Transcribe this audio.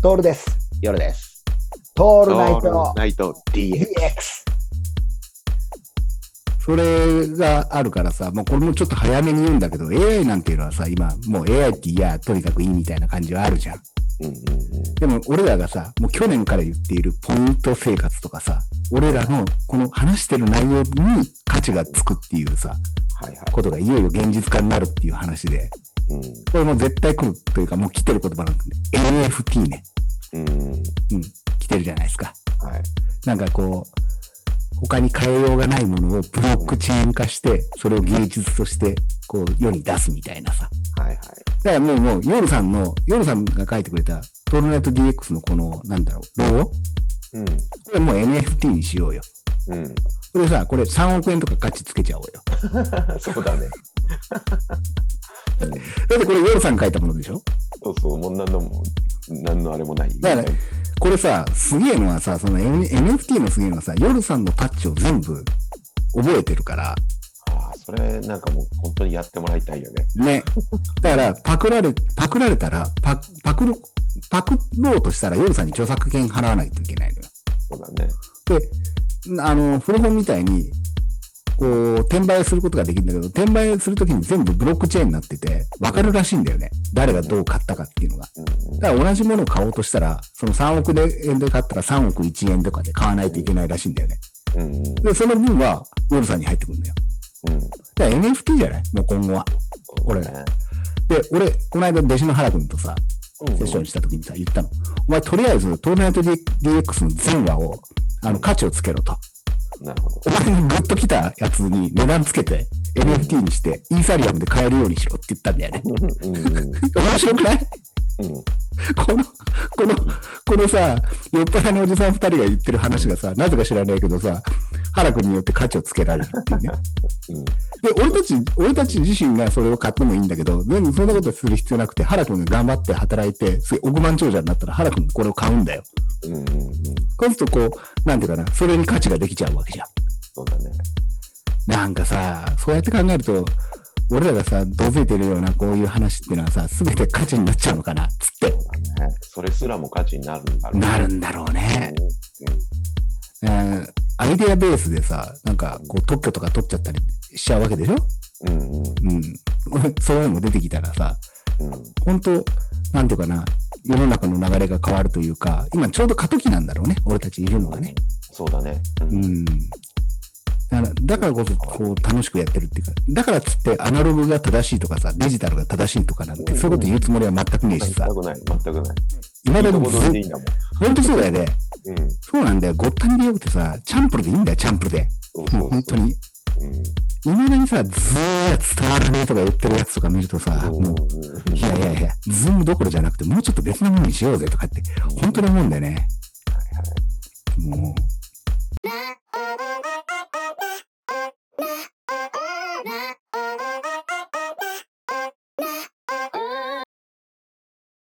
トールです。夜です。トールナイトナイト DX。それがあるからさ、もうこれもちょっと早めに言うんだけど、AI なんていうのはさ、今、もう AI っていや、とにかくいいみたいな感じはあるじゃん。うんうんうん。でも俺らがさ、もう去年から言っているポイント生活とかさ、俺らのこの話してる内容に価値がつくっていうさ、はいはい。ことがいよいよ現実化になるっていう話で、うん。これもう絶対来るというか、もう来てる言葉なんで、NFT ね。うん。うん、来てるじゃないですか。はい。なんかこう、他に変えようがないものをブロックチェーン化して、それを芸術として、こう、世に出すみたいなさ。はいはい。だからもう、もう、ヨルさんの、ヨルさんが書いてくれた、トールナイト DX のこの、なんだろう、ロゴ？こうん。れもう NFT にしようよ。うん。これさ、これ3億円とか価値つけちゃおうよ。そうだね。だってこれヨルさんが書いたものでしょ？そうそう、もう何のも、何のあれもない。だからこれさ、すげえのはさ、その N- NFT のすげえのはさ、ヨルさんのタッチを全部覚えてるから、ああ、それなんかもう本当にやってもらいたいよね。ね。だから、パクられ、パクられたら、パパクる、パクろうとしたら、ヨルさんに著作権払わないといけないのよ。そうだね。で、あの、古本みたいに、こう、転売することができるんだけど、転売するときに全部ブロックチェーンになってて、わかるらしいんだよね。誰がどう買ったかっていうのが。だから同じものを買おうとしたら、その3億で円で買ったら3億1円とかで買わないといけないらしいんだよね。で、その分は、ヨルさんに入ってくるんだよ。うん。だから NFT じゃない？もう今後は。俺で、俺、この間弟子の原君とさ、セッションした時にさ、言ったの。お前、とりあえず、トーナメント DX の全話を、あの、価値をつけろと。なるほどお。前にグッと来たやつに値段つけて、NFT にして、イーサリアムで買えるようにしろって言ったんだよね。うんうん面白くない？うん。この、この、このさ、酔っ払いのおじさん二人が言ってる話がさ、なぜか知らないけどさ、原君によって価値をつけられるっていうね。うん。で、俺たち、俺たち自身がそれを買ってもいいんだけど、全然そんなことする必要なくて、原君が頑張って働いて、すげえ億万長者になったら原君これを買うんだよ。うんうんうん。そうするとこう、なんていうかな、それに価値ができちゃうわけじゃん。そうだね。なんかさ、そうやって考えると、俺らがさ、どづいてるようなこういう話っていうのはさ、すべて価値になっちゃうのかな、つって、そうだね。それすらも価値になるんだろうねなるんだろうね。えーアイデアベースでさ、なんかこう特許とか取っちゃったりしちゃうわけでしょ？うんうんうん。そういうのも出てきたらさ、うん。本当なんていうかな、世の中の流れが変わるというか、今ちょうど過渡期なんだろうね、俺たちいるのがね。そうだね。う。うんん。だからだからこそ、こう、楽しくやってるっていうか、だからっつってアナログが正しいとかさ、デジタルが正しいとかなんて、そういうこと言うつもりは全くねえしさ全、くない。全くない。今でいいんだもん。本当そうだよね。うん。そうなんだよ。ごったにでよくてさ、チャンプルでいいんだよ、チャンプルで。もそうそうそうう本当に。うん。いまだにさ、 Zoom じゃ伝わらねえとか言ってるやつとか見るとさ、もう、いやいやいや、 Zoom どころじゃなくて、もうちょっと別のものにしようぜとかって、本当に思うんだよね。もう、